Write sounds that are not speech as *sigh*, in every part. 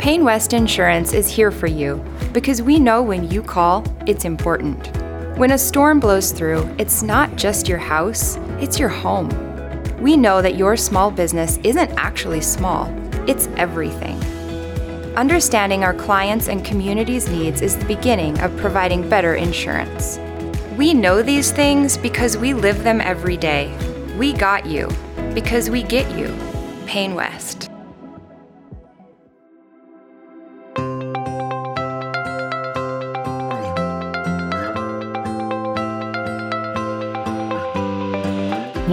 Payne West Insurance is here for you because we know when you call, it's important. When a storm blows through, it's not just your house, it's your home. We know that your small business isn't actually small, it's everything. Understanding our clients' and community's needs is the beginning of providing better insurance. We know these things because we live them every day. We got you because we get you. Payne West.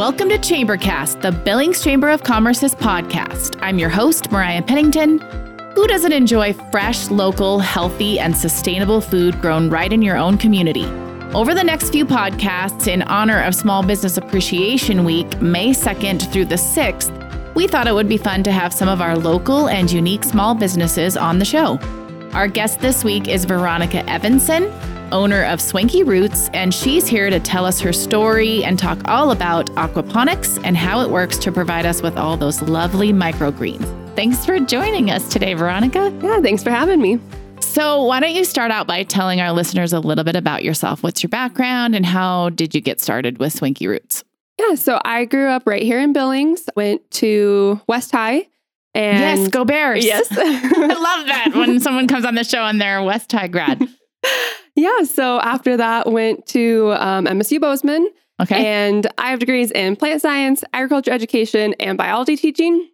Welcome to Chambercast, the Billings Chamber of Commerce's podcast. I'm your host, Mariah Pennington. Who doesn't enjoy fresh, local, healthy, and sustainable food grown right in your own community? Over the next few podcasts, in honor of Small Business Appreciation Week, May 2nd through the 6th, we thought it would be fun to have some of our local and unique small businesses on the show. Our guest this week is Veronica Evanson, owner of Swanky Roots, and she's here to tell us her story and talk all about aquaponics and how it works to provide us with all those lovely microgreens. Thanks for joining us today, Veronica. Yeah, thanks for having me. So, why don't you start out by telling our listeners a little bit about yourself? What's your background and how did you get started with Swanky Roots? Yeah, so I grew up right here in Billings, went to West High. And yes, go Bears. Yes. *laughs* I love that when someone comes on the show and they're a West High grad. *laughs* Yeah. So after that, went to um, MSU Bozeman. Okay. And I have degrees in plant science, agriculture education, and biology teaching,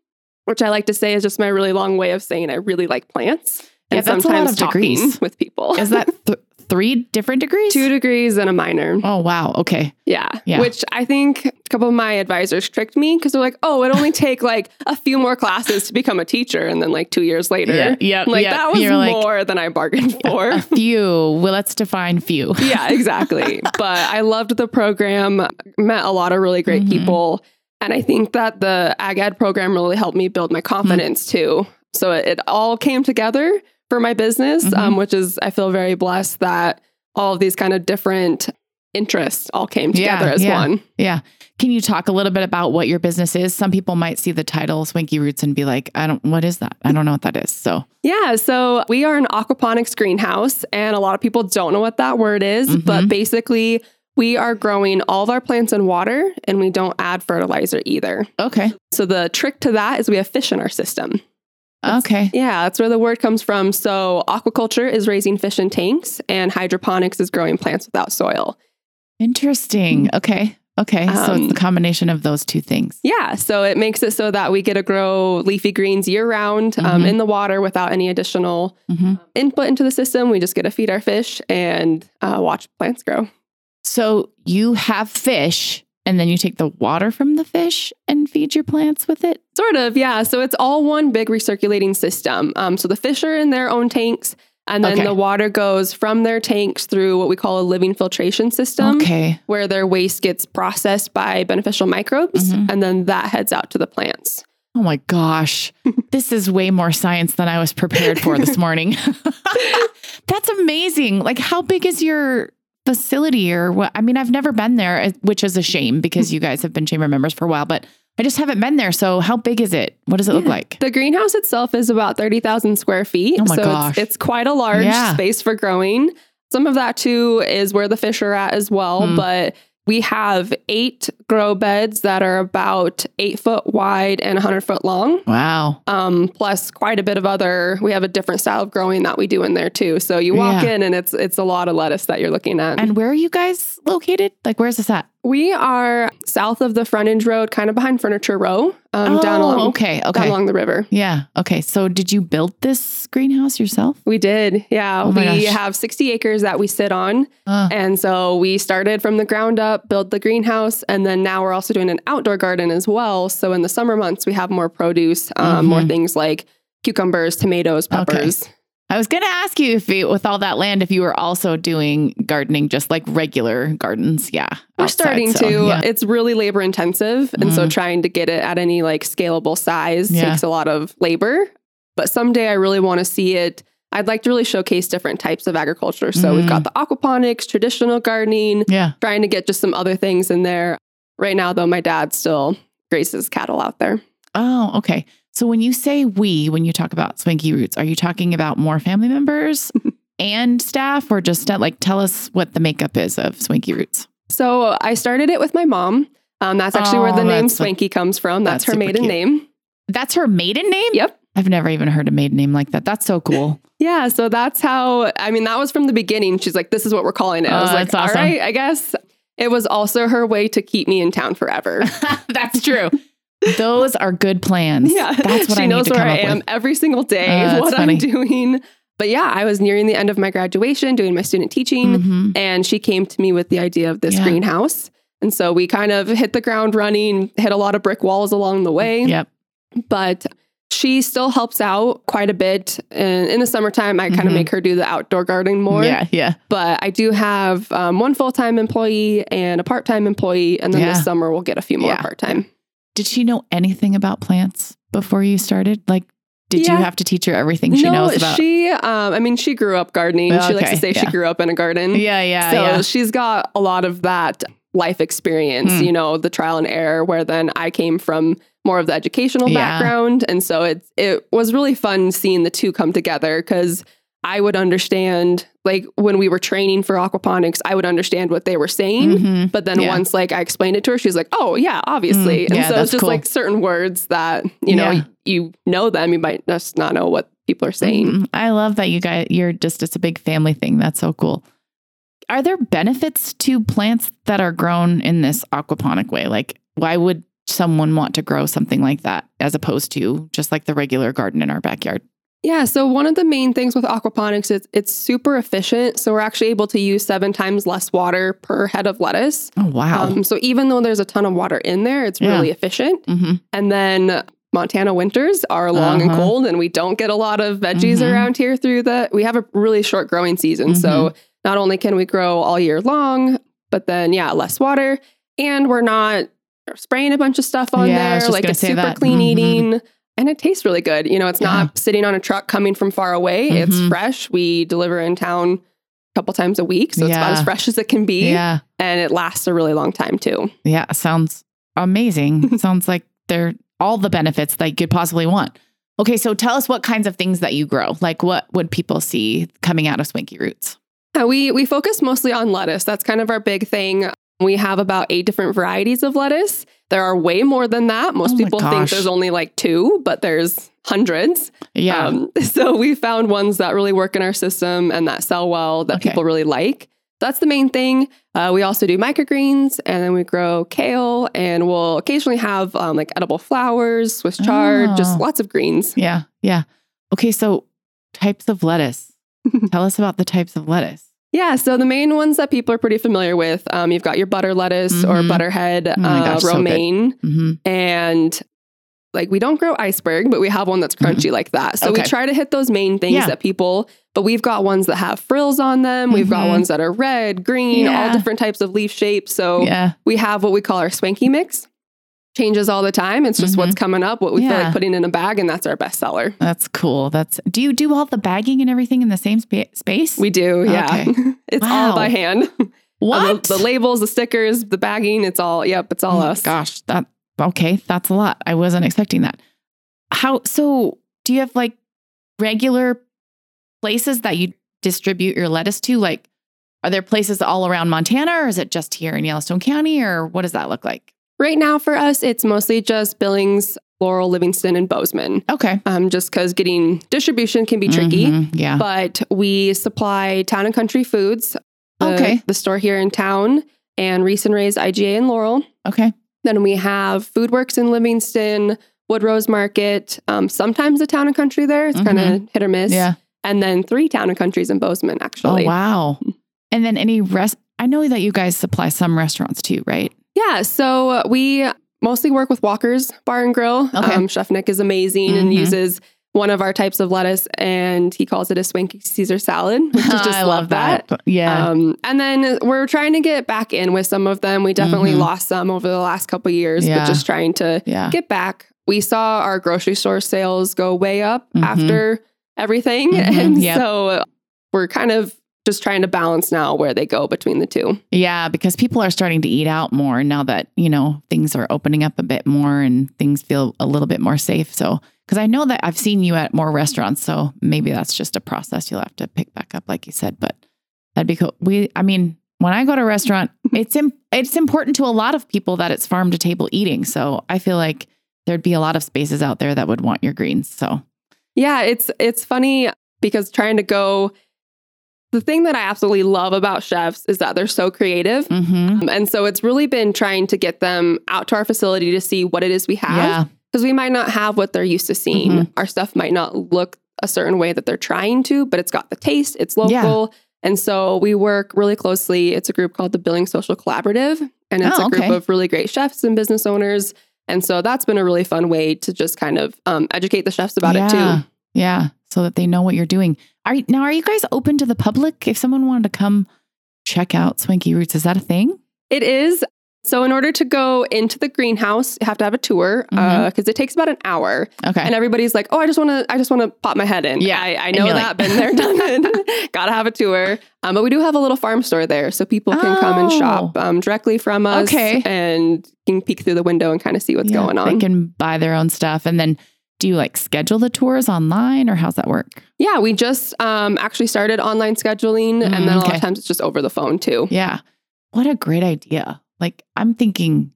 which I like to say is just my really long way of saying I really like plants. Yeah, And that's a lot sometimes of talking degrees. with people. Is that *laughs* th- three different degrees? two degrees and a minor? Oh, wow. Okay. Yeah. Yeah. Which I think a couple of my advisors tricked me because they're like, oh, it only take like a few more classes to become a teacher. And then like two years later, Yeah, yeah, like yeah. that was You're like, more than I bargained for. A few. Well, let's define few. *laughs* yeah, exactly. *laughs* but I loved the program, met a lot of really great Mhm. people. And I think that the ag ed program really helped me build my confidence too. So it, it all came together for my business, Mhm. um, which is, I feel very blessed that all of these kind of different interests all came Yeah, together as yeah. one. Yeah. Can you talk a little bit about what your business is? Some people might see the title Swanky Roots and be like, I don't, what is that? I don't know what that is. So, Yeah, so we are an aquaponics greenhouse, and a lot of people don't know what that word is, Mhm. but basically, we are growing all of our plants in water and we don't add fertilizer either. okay. So the trick to that is we have fish in our system. Okay. Yeah, that's where the word comes from. So aquaculture is raising fish in tanks, and hydroponics is growing plants without soil. Interesting. Okay. Okay. so Um, it's the combination of those two things. Yeah, so it makes it so that we get to grow leafy greens year round um, Mhm. in the water without any additional hmm input into the system. We just get to feed our fish and uh, watch plants grow. So you have fish and then you take the water from the fish and feed your plants with it? Sort of, yeah. So it's all one big recirculating system. Um, so the fish are in their own tanks, and then Okay. the water goes from their tanks through what we call a living filtration system, okay. where their waste gets processed by beneficial microbes, Mhm. and then that heads out to the plants. Oh my gosh. *laughs* this is way more science than I was prepared for this morning. *laughs* *laughs* That's amazing. Like, how big is your facility or what? I mean, I've never been there, uh, which is a shame because you guys have been chamber members for a while, but I just haven't been there. So, how big is it? What does it look like? The greenhouse itself is about 30,000 square feet. Oh my so gosh. It's, it's quite a large Yeah. space for growing. Some of that too is where the fish are at as well. Hmm. But we have eight grow beds that are about eight foot wide and 100 foot long. Wow. um, plus quite a bit of other. We have a different style of growing that we do in there too. So you walk Yeah. in and it's it's a lot of lettuce that you're looking at. And where are you guys located? Like, where's this at? We are south of the frontage road, kind of behind Furniture Row, um, down Oh, along okay. down along the river. Yeah. Okay. So, did you build this greenhouse yourself? We did, yeah. Oh we gosh. have 60 acres that we sit on, Uh, and so we started from the ground up, build the greenhouse, and then now we're also doing an outdoor garden as well. So in the summer months, we have more produce, um, more Mhm. things like cucumbers, tomatoes, Okay. I was going to ask you if you, with all that land, if you were also doing gardening, just like regular gardens. Yeah. We're outside, starting so, to. yeah. It's really labor intensive. And so Mhm. trying to get it at any like scalable size Yeah. takes a lot of labor. But someday I really want to see it. I'd like to really showcase different types of agriculture. So we've Mm. got the aquaponics, traditional gardening, Yeah. trying to get just some other things in there. Right now, though, my dad still grazes cattle out there. Oh, okay. So when you say we, when you talk about Swanky Roots, are you talking about more family members *laughs* and staff or just like tell us what the makeup is of Swanky Roots? So I started it with my mom. Um, that's actually where Oh, the name Swanky comes from. That's, that's her maiden cute. name. That's her maiden name? Yep. I've never even heard a maiden name like that. That's so cool. *laughs* Yeah, so that's how I mean that was from the beginning. She's like, "This is what we're calling it." I Oh, was like, that's awesome. "All right, I guess." It was also her way to keep me in town forever. *laughs* That's true. Those are good plans. Yeah, That's what she I knows where I am with. every single day, that's what funny. I'm doing. But yeah, I was nearing the end of my graduation, doing my student teaching, Mhm. and she came to me with the idea of this Yeah. greenhouse. And so we kind of hit the ground running, hit a lot of brick walls along the way. Yep. But she still helps out quite a bit. And in the summertime, I kind of Mhm. make her do the outdoor gardening more. Yeah. Yeah. But I do have um, one full time employee and a part time employee. And then Yeah. this summer, we'll get a few more Yeah. part time. Did she know anything about plants before you started? Like, did Yeah. you have to teach her everything she no, knows about? she, um, I mean, she grew up gardening. She likes to say she grew up in a garden. yeah. Yeah. so yeah. she's got a lot of that life experience, Hmm. you know, the trial and error, where then I came from more of the educational Yeah. background. And so it, it was really fun seeing the two come together because I would understand, like when we were training for aquaponics, I would understand what they were saying. Mhm. But then Yeah. once like I explained it to her, she's like, "Oh yeah, obviously." Mm, and yeah, so it's just cool. like certain words that you know Yeah. you know them, you might just not know what people are saying. Mhm. I love that you guys, you're just, it's a big family thing. That's so cool. Are there benefits to plants that are grown in this aquaponic way? Like, why would someone want to grow something like that as opposed to just like the regular garden in our backyard? Yeah, so one of the main things with aquaponics is it's super efficient. So we're actually able to use seven times less water per head of lettuce. Oh, wow. Um, so even though there's a ton of water in there, it's Yeah. really efficient. hmm And then Montana winters are long and Uh-huh. cold, and we don't get a lot of veggies Mhm. around here through the. We have a really short growing season, Mm-hmm. so not only can we grow all year long, but then yeah, less water, and we're not spraying a bunch of stuff on Yeah, there. Like it's super that. clean Mhm. eating. And it tastes really good. You know, it's not sitting on a truck coming from far away. It's Mhm. fresh. We deliver in town a couple times a week. So it's about as fresh as it can be. Yeah. And it lasts a really long time too. Yeah. Sounds amazing. *laughs* sounds like they're all the benefits that you could possibly want. Okay. So tell us what kinds of things that you grow. Like, what would people see coming out of Swanky Roots? Uh, we we focus mostly on lettuce. That's kind of our big thing. We have about eight different varieties of lettuce. There are way more than that. Most Oh people think there's only like two, but there's hundreds. Yeah. Um, *laughs* so we found ones that really work in our system and that sell well that Okay. people really like. That's the main thing. Uh, we also do microgreens and then we grow kale and we'll occasionally have um, like edible flowers, Swiss chard, Oh. just lots of greens. Yeah. Yeah. Okay. So types of lettuce. *laughs* Tell us about the types of lettuce. Yeah, so the main ones that people are pretty familiar with, um, you've got your butter lettuce or Mhm. butterhead, Oh uh, gosh, so good. romaine, hmm and like we don't grow iceberg, but we have one that's crunchy like that. So we Mm-hmm. Try to hit those main things Yeah. that people. But we've got ones that have frills on them. We've got Mhm. ones that are red, green, all different types of leaf shapes. So Yeah. we have what we call our swanky mix. Changes all the time. It's just what's coming up, what we feel Mm-hmm. Like putting in a bag, and that's our best seller. That's cool. That's. Do you do all the bagging and everything in the same spa- space? We do, yeah. Okay. *laughs* it's all by hand. *laughs* what? the, the labels, the stickers, the bagging, it's all, yep, it's all Oh us. Gosh, that okay. That's a lot. I wasn't expecting that. How so? Do you have like regular places that you distribute your lettuce to? Like, are there places all around Montana, or is it just here in Yellowstone County, or what does that look like? Right now for us, it's mostly just Billings, Laurel, Livingston, and Bozeman. Okay. Um, just because getting distribution can be tricky. Mhm, Yeah. But we supply Town and Country Foods, the, Okay. the store here in town, and Reese and Ray's IGA in Laurel. okay. Then we have Foodworks in Livingston, Woodrose Market, um, sometimes the Town and Country there. It's kind of hit or miss. Mm-hmm. Yeah. And then three Town and Countries in Bozeman, actually. Oh wow. *laughs* And then any rest. I know that you guys supply some restaurants too, right? Yeah, so we mostly work with Walker's Bar and Grill. Okay. Um, Chef Nick is amazing and Mhm. uses one of our types of lettuce, and he calls it a swanky Caesar salad, *laughs* which is *laughs* just I love that. Yeah. Um, and then we're trying to get back in with some of them. We definitely Mhm. lost some over the last couple years, Yeah. but just trying to yeah. get back. We saw our grocery store sales go way up Mhm. after everything, *laughs* Mhm. and Yep. so we're kind of just trying to balance now where they go between the two. Yeah, because people are starting to eat out more now that, you know, things are opening up a bit more and things feel a little bit more safe. So Because I know that I've seen you at more restaurants, so maybe that's just a process you'll have to pick back up, like you said. But that'd be cool. We, I mean, when I go to a restaurant, *laughs* it's Im- it's important to a lot of people that it's farm to table eating. So I feel like there'd be a lot of spaces out there that would want your greens. So Yeah, it's it's funny because trying to go the thing that I absolutely love about chefs is that they're so creative. mhm. And so it's really been trying to get them out to our facility to see what it is we have. yeah, Because we might not have what they're used to seeing. Mhm. Our stuff might not look a certain way that they're trying to, but it's got the taste, it's local. And so we work really closely. It's a group called the Billing Social Collaborative, and it's Oh, a group okay. of really great chefs and business owners. And so that's been a really fun way to just kind of um, educate the chefs about it too. Yeah, so that they know what you're doing. Are now are you guys open to the public? If someone wanted to come check out Swanky Roots, is that a thing? It is. So, in order to go into the greenhouse, you have to have a tour because Mhm. it takes about an hour. Okay. And everybody's like, "Oh, I just want to, I just want to pop my head in." Yeah. I, I know that. like- been there, *laughs* done it. *laughs* Gotta have a tour. Um, but we do have a little farm store there, so people can come and shop Oh. um, directly from us. Okay. and can peek through the window and kind of see what's Yeah, going on. They can buy their own stuff. And then do you like schedule the tours online or how's that work? yeah, we just um, actually started online scheduling, Mm, and then a lot okay. of times it's just over the phone too. Yeah. What a great idea. Like I'm thinking,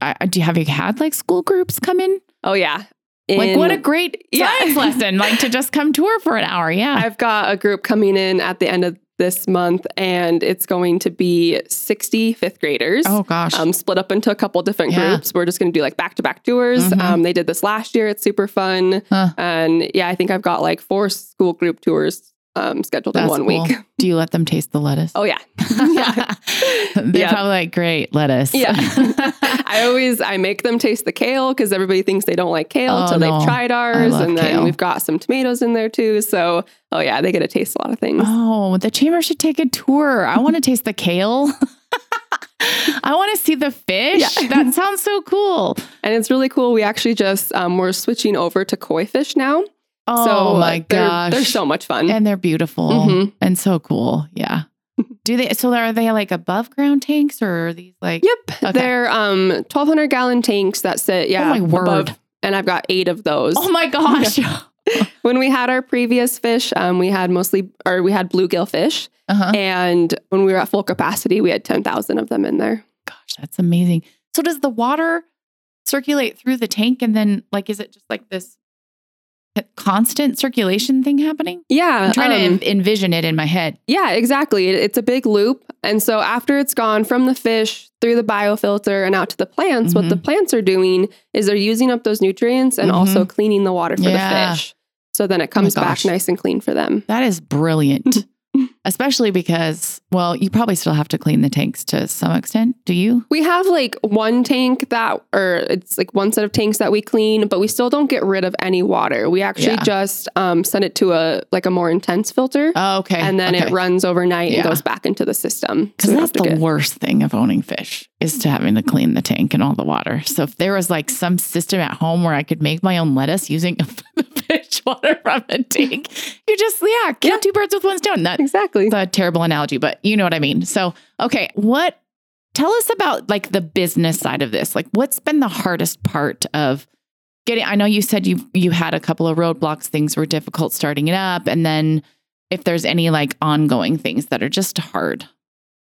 I, do you have you had like school groups come in? Oh yeah, like what a great Yeah. science lesson, like to just come tour for an hour. Yeah. I've got a group coming in at the end of this month, and it's going to be 60 fifth graders. oh gosh. Um, split up into a couple different Yeah. groups. We're just going to do like back to back tours. Mhm. Um, they did this last year. It's super fun. Huh. And yeah, I think I've got like four school group tours um, scheduled in That's one cool. week. *laughs* Do you let them taste the lettuce? Oh, yeah. *laughs* yeah. They're Yeah. probably like, great lettuce. Yeah. *laughs* I always I make them taste the kale because everybody thinks they don't like kale Oh, until no. they've tried ours. And then kale. we've got some tomatoes in there too. So oh yeah, they get to taste a lot of things. Oh, the chamber should take a tour. I want to taste the kale. I want to see the fish. Yeah. That sounds so cool. And it's really cool. We actually just um, we're switching over to koi fish now. Oh so my they're, gosh. they're so much fun. and they're beautiful Mhm. and so cool. Yeah. *laughs* Do they so are they like above ground tanks or are these like Yep. Okay. They're um 1200 gallon tanks that sit yeah Oh my word. and I've got 8 of those. Oh my gosh. *laughs* when we had our previous fish, um we had mostly or we had bluegill fish Uh-huh. and when we were at full capacity, we had 10,000 of them in there. Gosh, that's amazing. So does the water circulate through the tank and then like is it just like this constant circulation thing happening? Yeah. I'm trying um, to envision it in my head. Yeah, exactly. It's a big loop. And so after it's gone from the fish through the biofilter and out to the plants, what the Mhm. plants are doing is they're using up those nutrients and Mhm. also cleaning the water for Yeah. the fish. So then it comes back nice and clean for them. That is brilliant. *laughs* Especially because, well, you probably still have to clean the tanks to some extent. Do you? We have like one tank that, or it's like one set of tanks that we clean, but we still don't get rid of any water. We actually Yeah. just um, send it to a like a more intense filter, Oh, okay. and then okay. it runs overnight Yeah. and goes back into the system. Because don't that's the get- worst thing of owning fish is to having to clean the tank and all the water. So if there was like some system at home where I could make my own lettuce using *laughs* fish *laughs* water from a tank, you just yeah, kill Yeah. two birds with one stone. That exactly. a terrible analogy, but you know what I mean. So, okay, what tell us about like the business side of this? Like what's been the hardest part of getting I know you said you you had a couple of roadblocks, things were difficult starting it up and then if there's any like ongoing things that are just hard.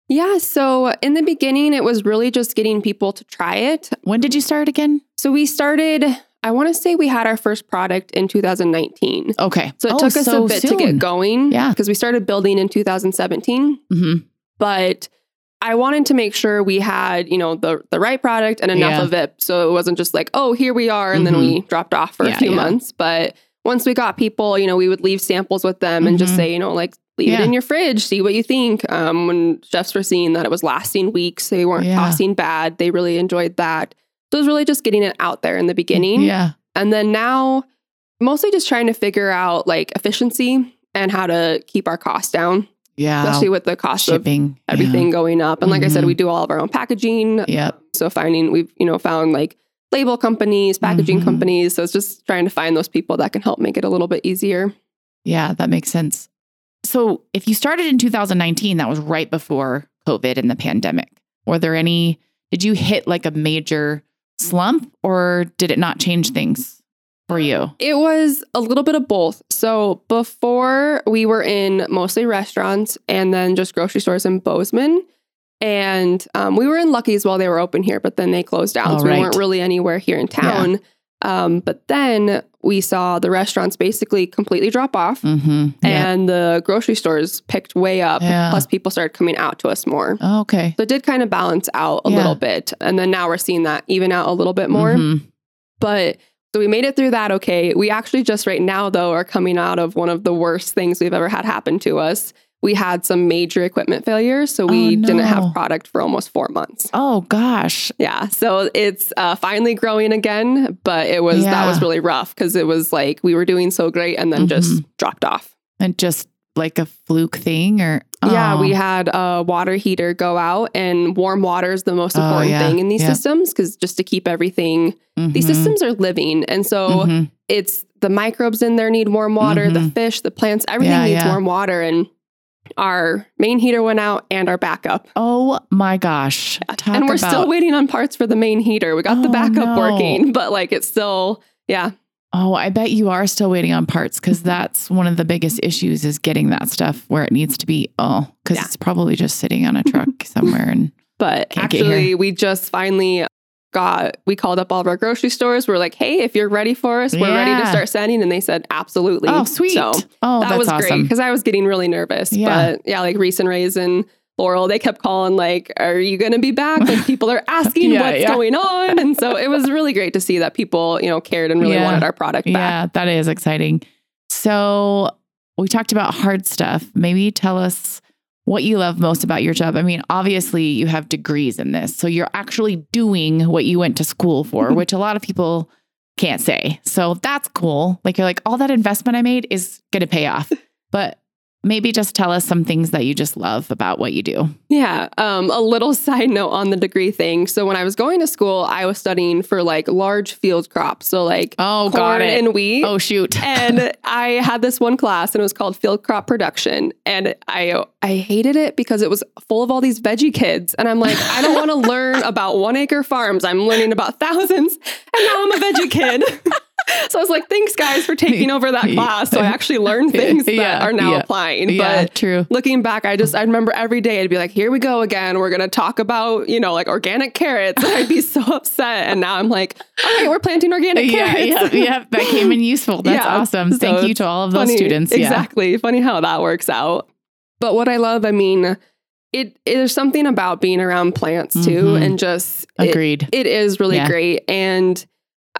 Yeah. So in the beginning, it was really just getting people to try it. When did you start again? So we started, I want to say we had our first product in 2019. Okay. So it Oh, took us so a bit to get going. Yeah. Because we started building in 2017. hmm But I wanted to make sure we had, you know, the the right product and enough Yeah. of it. So it wasn't just like, oh, here we are, and then we dropped off for Yeah, a few yeah. months. But once we got people, you know, we would leave samples with them and just Mhm. say, you know, like leave it in your fridge, see what you think. Um, when chefs were seeing that it was lasting weeks, they weren't Yeah. tossing bad. They really enjoyed that. So it was really just getting it out there in the beginning. Yeah. And then now, mostly just trying to figure out like efficiency and how to keep our costs down, Yeah. especially with the cost of shipping. everything going up. And like I said, Mhm. we do all of our own packaging. Yeah. Yep. So finding, we've, you know, found like label companies, packaging Mhm. companies. So it's just trying to find those people that can help make it a little bit easier. Yeah, that makes sense. So, if you started in 2019, that was right before COVID and the pandemic. Were there any, did you hit like a major slump or did it not change things for you? It was a little bit of both. So before we were in mostly restaurants and then just grocery stores in Bozeman. And um, we were in Lucky's while they were open here, but then they closed down. Oh, so we weren't really anywhere here in town. Um, but then we saw the restaurants basically completely drop off Mm-hmm. and the grocery stores picked way up. Yeah. Plus, people started coming out to us more. Oh, okay. So it did kind of balance out a Yeah. little bit. And then now we're seeing that even out a little bit more. Mhm. But so we made it through that okay. We actually just right now, though, are coming out of one of the worst things we've ever had happen to us. We had some major equipment failures. So we Oh, didn't have product for almost four months. Oh gosh. Yeah. So it's uh, finally growing again. But it was, that was really rough because it was like we were doing so great and then just Mm-hmm. dropped off. And just like a fluke thing or Yeah, Oh. we had a water heater go out, and warm water is the most Oh, important yeah, thing in these yeah. systems because just to keep everything, these Mhm. systems are living. And so Mhm. it's the microbes in there need warm water, the Mhm. fish, the plants, everything Yeah, needs yeah. warm water. And our main heater went out and our backup. Oh my gosh. Talk and we're about, still waiting on parts for the main heater. We got the Oh, backup no. working, but like it's still, yeah. Oh, I bet you are still waiting on parts because mm-hmm. that's one of the biggest issues is getting that stuff where it needs to be. Oh, because Yeah. it's probably just sitting on a truck *laughs* somewhere. And But actually, we just finally got, we called up all of our grocery stores. We're like, hey, if you're ready for us, we're ready to start sending. And they said, absolutely. oh, sweet. So oh, that was great because I was getting really nervous. Yeah. But yeah, like Reese and Ray's in, Laurel, they kept calling, like, are you going to be back? Like, people are asking *laughs* Yeah, what's yeah. going on. And so it was really great to see that people, you know, cared and really Yeah. wanted our product back. Yeah, that is exciting. So we talked about hard stuff. Maybe tell us what you love most about your job. I mean, obviously you have degrees in this. So you're actually doing what you went to school for, mm-hmm. which a lot of people can't say. So that's cool. Like you're like, all that investment I made is going to pay off. But maybe just tell us some things that you just love about what you do. Yeah. Um, a little *laughs* side note on the degree thing. So when I was going to school, I was studying for like large field crops. So like Oh, corn and wheat. Oh, shoot. *laughs* and I had this one class and it was called field crop production and I I hated it because it was full of all these veggie kids and I'm like I don't want to *laughs* learn about one acre farms I'm learning about thousands and now I'm a veggie kid *laughs* so I was like thanks guys for taking over that *laughs* class so I actually learned *laughs* things that Yeah, are now yeah. applying yeah, but true. looking back I just I remember every day I'd be like here we go again we're going to talk about you know like organic carrots and I'd be so upset and now I'm like all right we're planting organic Yeah, carrots yeah, yeah. That came in useful. That's awesome. So Thank you to all of those funny- students. Yeah. Exactly. Funny how that works out. But what I love, I mean, it there's something about being around plants too, Mhm. and just it- Agreed. it is really great. And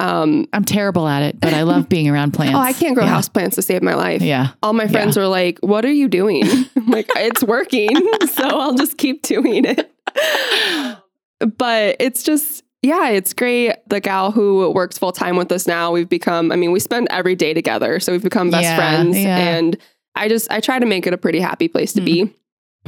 um, I'm terrible at it, but I love being around plants. *laughs* oh, I can't grow yeah. houseplants to save my life. Yeah. All my friends are like, "What are you doing?" *laughs* *laughs* I'm like, "It's working, so I'll just keep doing it." but it's just yeah, it's great. The gal who works full time with us now, we've become, I mean, we spend every day together. So we've become best Yeah, friends. yeah. And I just, I try to make it a pretty happy place to Mm. be.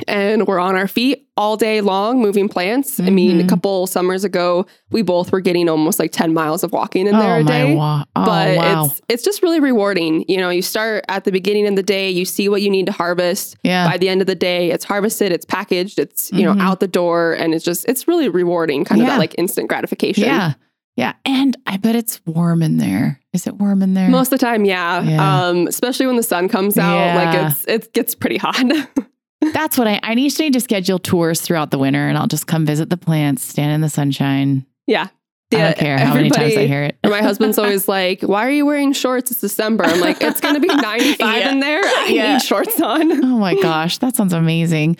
And we're on our feet all day long moving plants. I mean, a Mhm. couple summers ago, we both were getting almost like 10 miles of walking in there oh a my day. wa- oh, but wow. it's it's just really rewarding. You know, you start at the beginning of the day, you see what you need to harvest yeah. by the end of the day it's harvested it's packaged it's you Mhm. know out the door and it's just it's really rewarding kind of that like instant gratification yeah. Yeah. And I bet it's warm in there. Is it warm in there? most of the time yeah, Yeah. um especially when the sun comes out Yeah. like it's it gets pretty hot *laughs* That's what I, I need to need to schedule tours throughout the winter and I'll just come visit the plants, stand in the sunshine. yeah Yeah, I don't care how many times I hear it. my husband's always *laughs* like, "Why are you wearing shorts? It's December." I'm like, "It's going to be *laughs* 95 Yeah. in there. I Yeah. need shorts on." *laughs* Oh my gosh, that sounds amazing.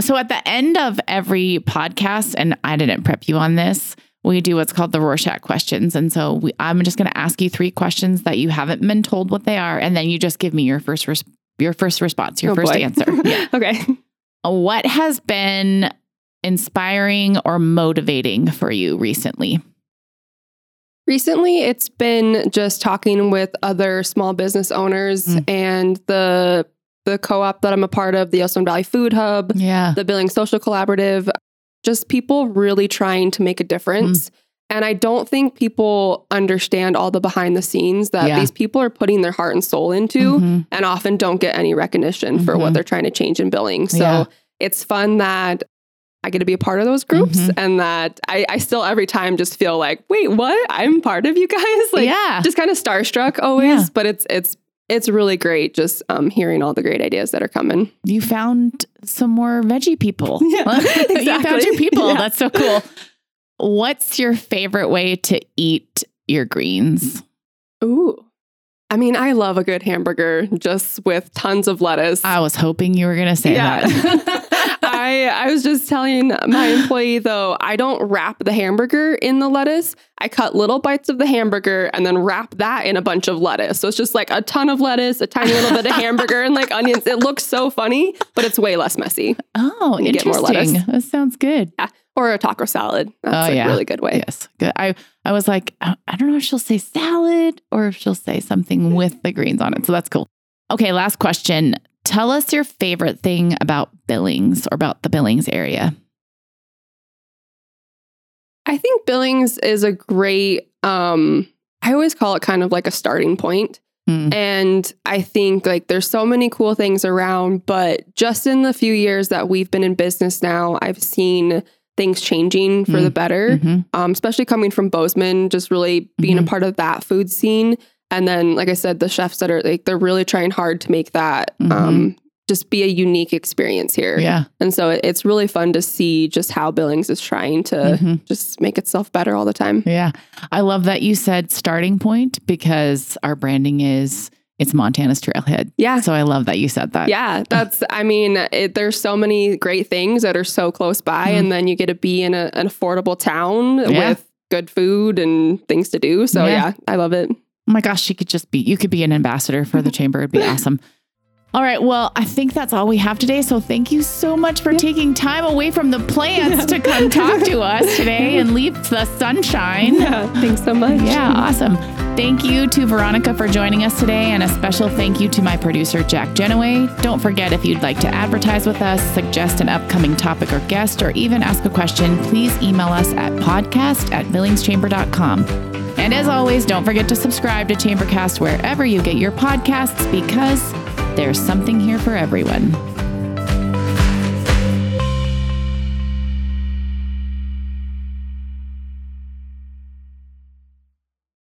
So at the end of every podcast, and I didn't prep you on this, we do what's called the Rorschach questions. And so we, I'm just going to ask you three questions that you haven't been told what they are, and then you just give me your first res- your first response, your Oh, first boy. answer. *laughs* Yeah. okay. what has been inspiring or motivating for you recently? Recently, it's been just talking with other small business owners Mm. and the the co-op that I'm a part of, the Yellowstone Valley Food Hub, Yeah. the Billing Social Collaborative, just people really trying to make a difference. And I don't think people understand all the behind the scenes that Yeah. these people are putting their heart and soul into Mhm. and often don't get any recognition for Mhm. what they're trying to change in billing. So Yeah. it's fun that I get to be a part of those groups Mhm. and that I, I still every time just feel like, wait, what? I'm part of you guys? *laughs* Like Yeah. just kind of starstruck always. Yeah. But it's it's it's really great just um hearing all the great ideas that are coming. You found some more veggie people. *laughs* Yeah, *laughs* you found your people. Yeah. That's so cool. What's your favorite way to eat your greens? Ooh. I mean, I love a good hamburger just with tons of lettuce. I was hoping you were going to say that. *laughs* I I was just telling my employee though, I don't wrap the hamburger in the lettuce. I cut little bites of the hamburger and then wrap that in a bunch of lettuce. So it's just like a ton of lettuce, a tiny little bit of hamburger and like onions. It looks so funny, but it's way less messy. Oh, You get more interesting. lettuce. That sounds good. Or a taco salad. That's Oh, a yeah. really good way. Yes, good. I I was like, I I don't know if she'll say salad or if she'll say something with the greens on it. So that's cool. Okay, last question. Tell us your favorite thing about Billings or about the Billings area. I think Billings is a great um I always call it kind of like a starting point. Hmm. And I think like there's so many cool things around, but just in the few years that we've been in business now, I've seen things changing for Mm. the better. Mhm. Um, especially coming from Bozeman, just really being Mhm. a part of that food scene. And then, like I said, the chefs that are like they're really trying hard to make that um just be a unique experience here. Yeah. And so it- it's really fun to see just how Billings is trying to Mhm. just make itself better all the time. Yeah. I love that you said starting point because our branding is it's Montana's trailhead. Yeah. So I love that you said that. Yeah, that's, I mean, it, there's so many great things that are so close by, Mhm. and then you get to be in a, an affordable town Yeah. with good food and things to do. So, Yeah. yeah, I love it. Oh my gosh, you could just be you could be an ambassador for the *laughs* chamber. It'd be awesome. All right. Well, I think that's all we have today. So thank you so much for taking time away from the plants to come talk to us today and leave the sunshine. Yeah, thanks so much. Yeah, awesome. Thank you to Veronica for joining us today, and a special thank you to my producer, Jack Genoway. Don't forget if you'd like to advertise with us, suggest an upcoming topic or guest, or even ask a question, please email us at podcast at billingschamber.com. And as always, don't forget to subscribe to Chambercast wherever you get your podcasts because there's something here for everyone.